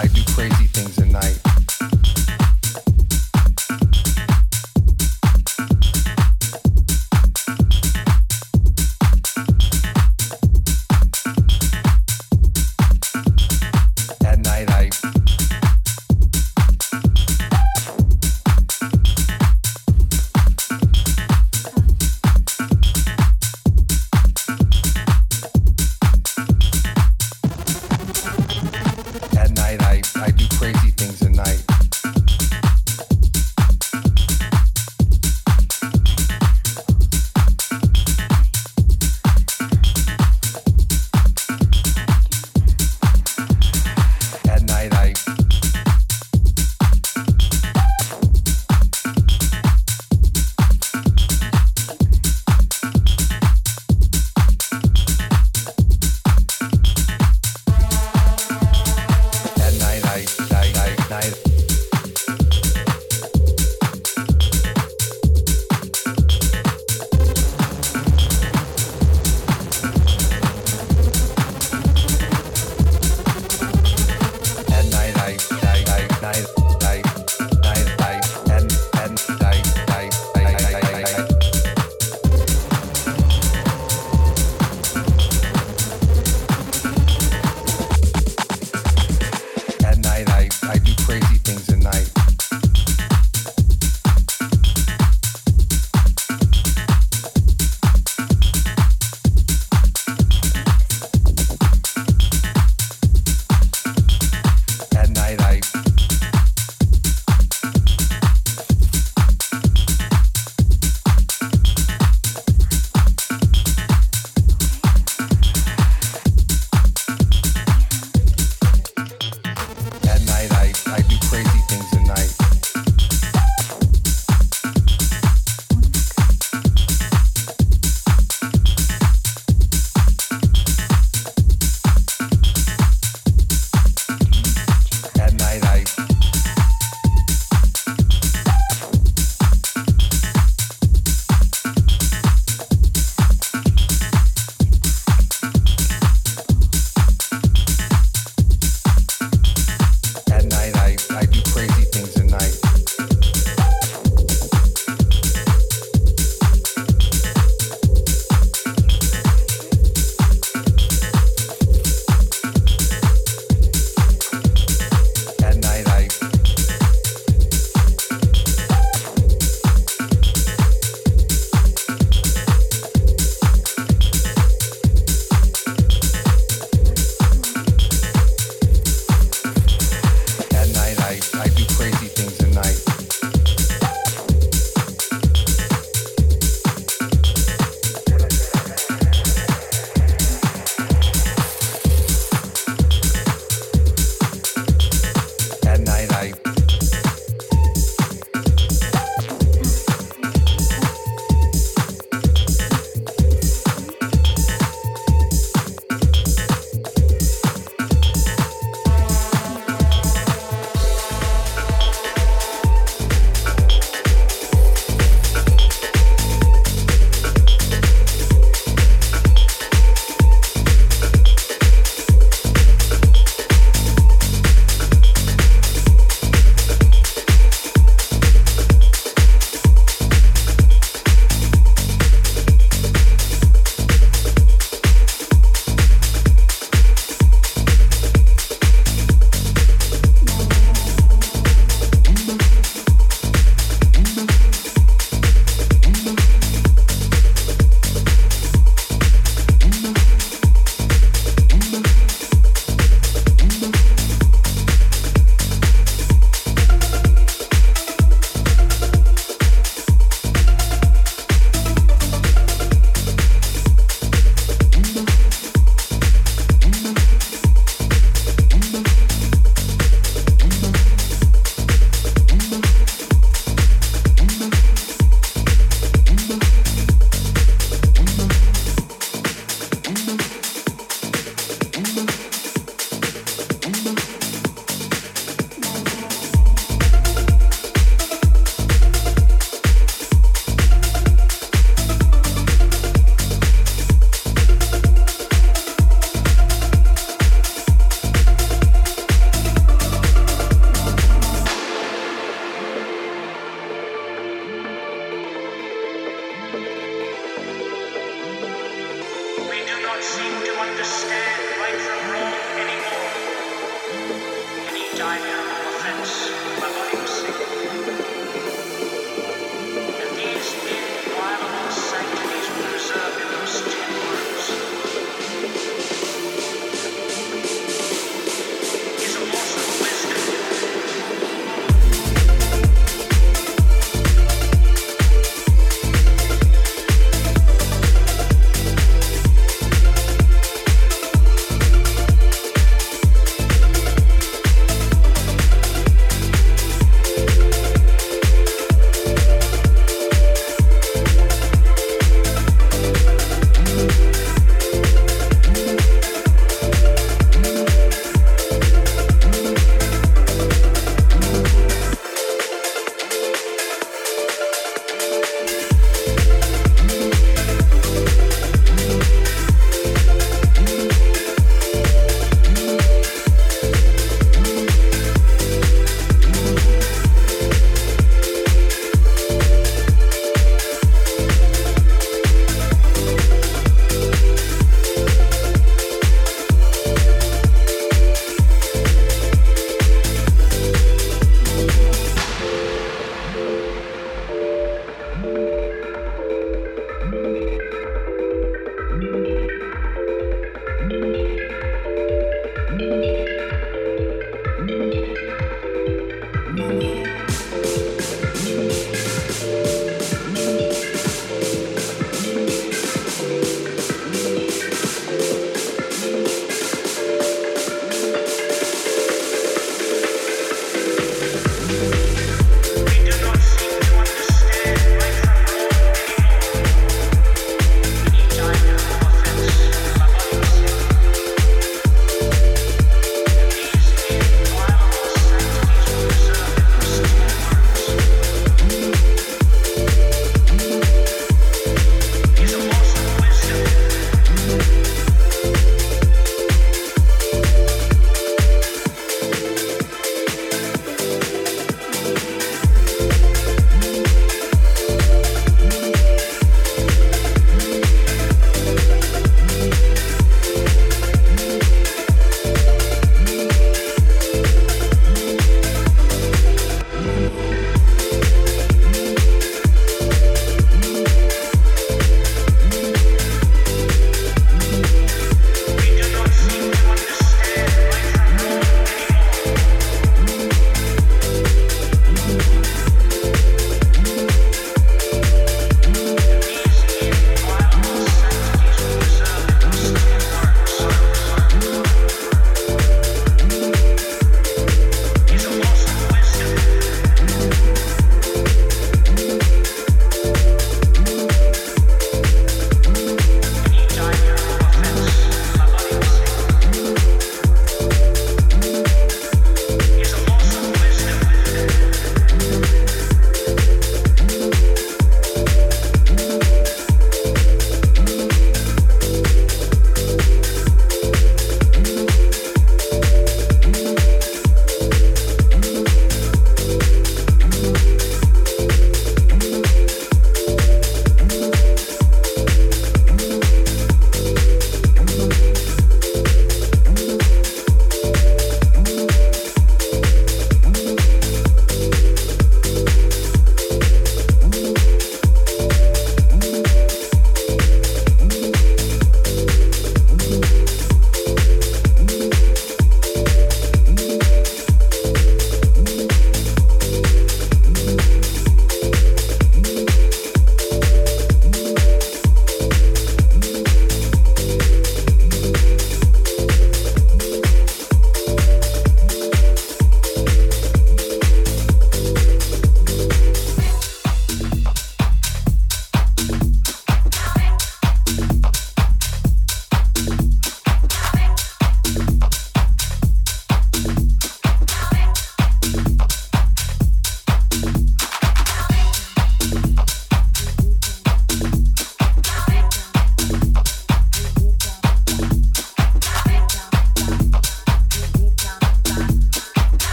I do crazy things at night.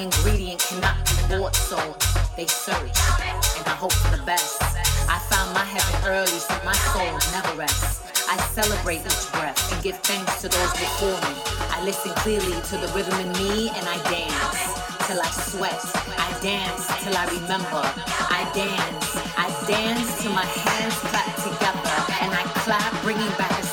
Ingredient cannot be bought, so they search, and I hope for the best. I found my heaven early, so my soul never rests. I celebrate each breath and give thanks to those before me. I listen clearly to the rhythm in me and I dance till I sweat. I dance till I remember. I dance. I dance till my hands clap together and I clap, bringing back the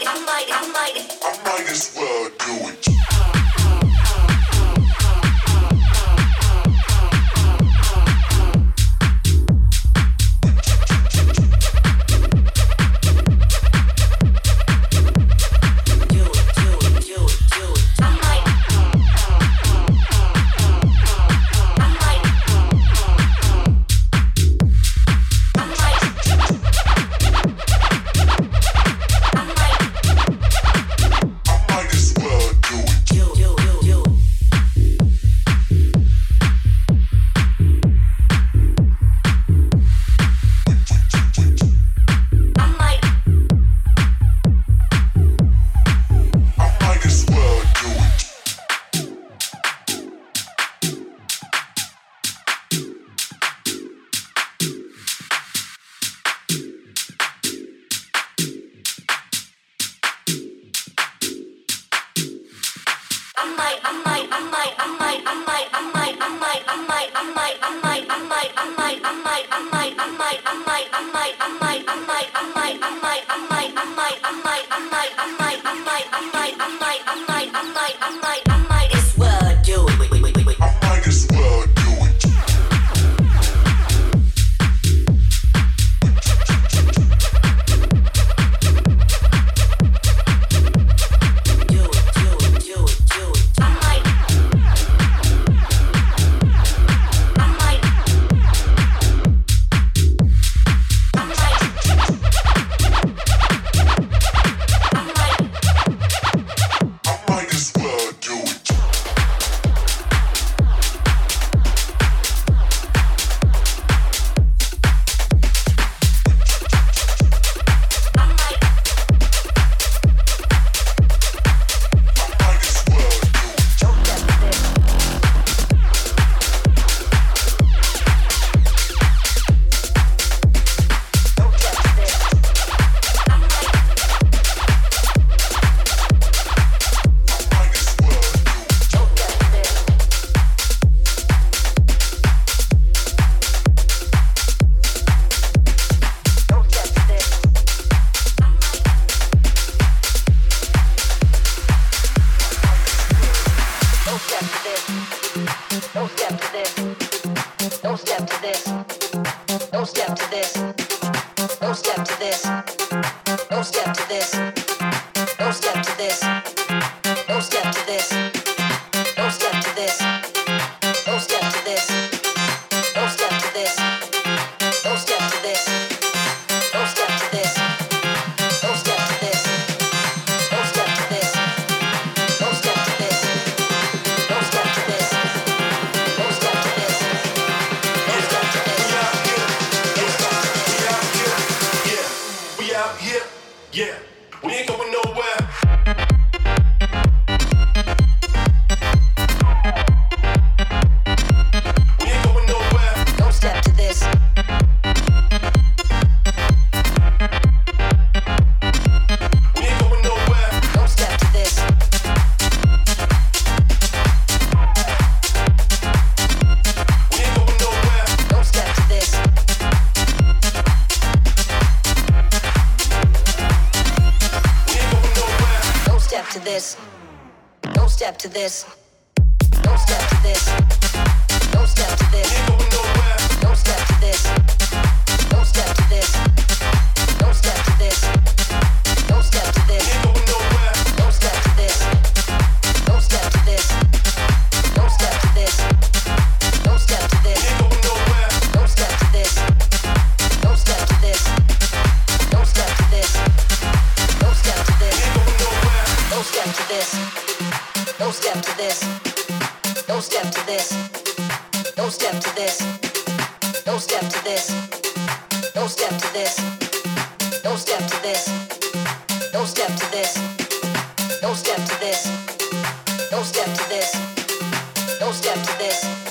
mighty, mighty. step to this. Don't step to this. Don't step to this. Don't step to this. Don't step to this. Don't step to this. Don't step to this.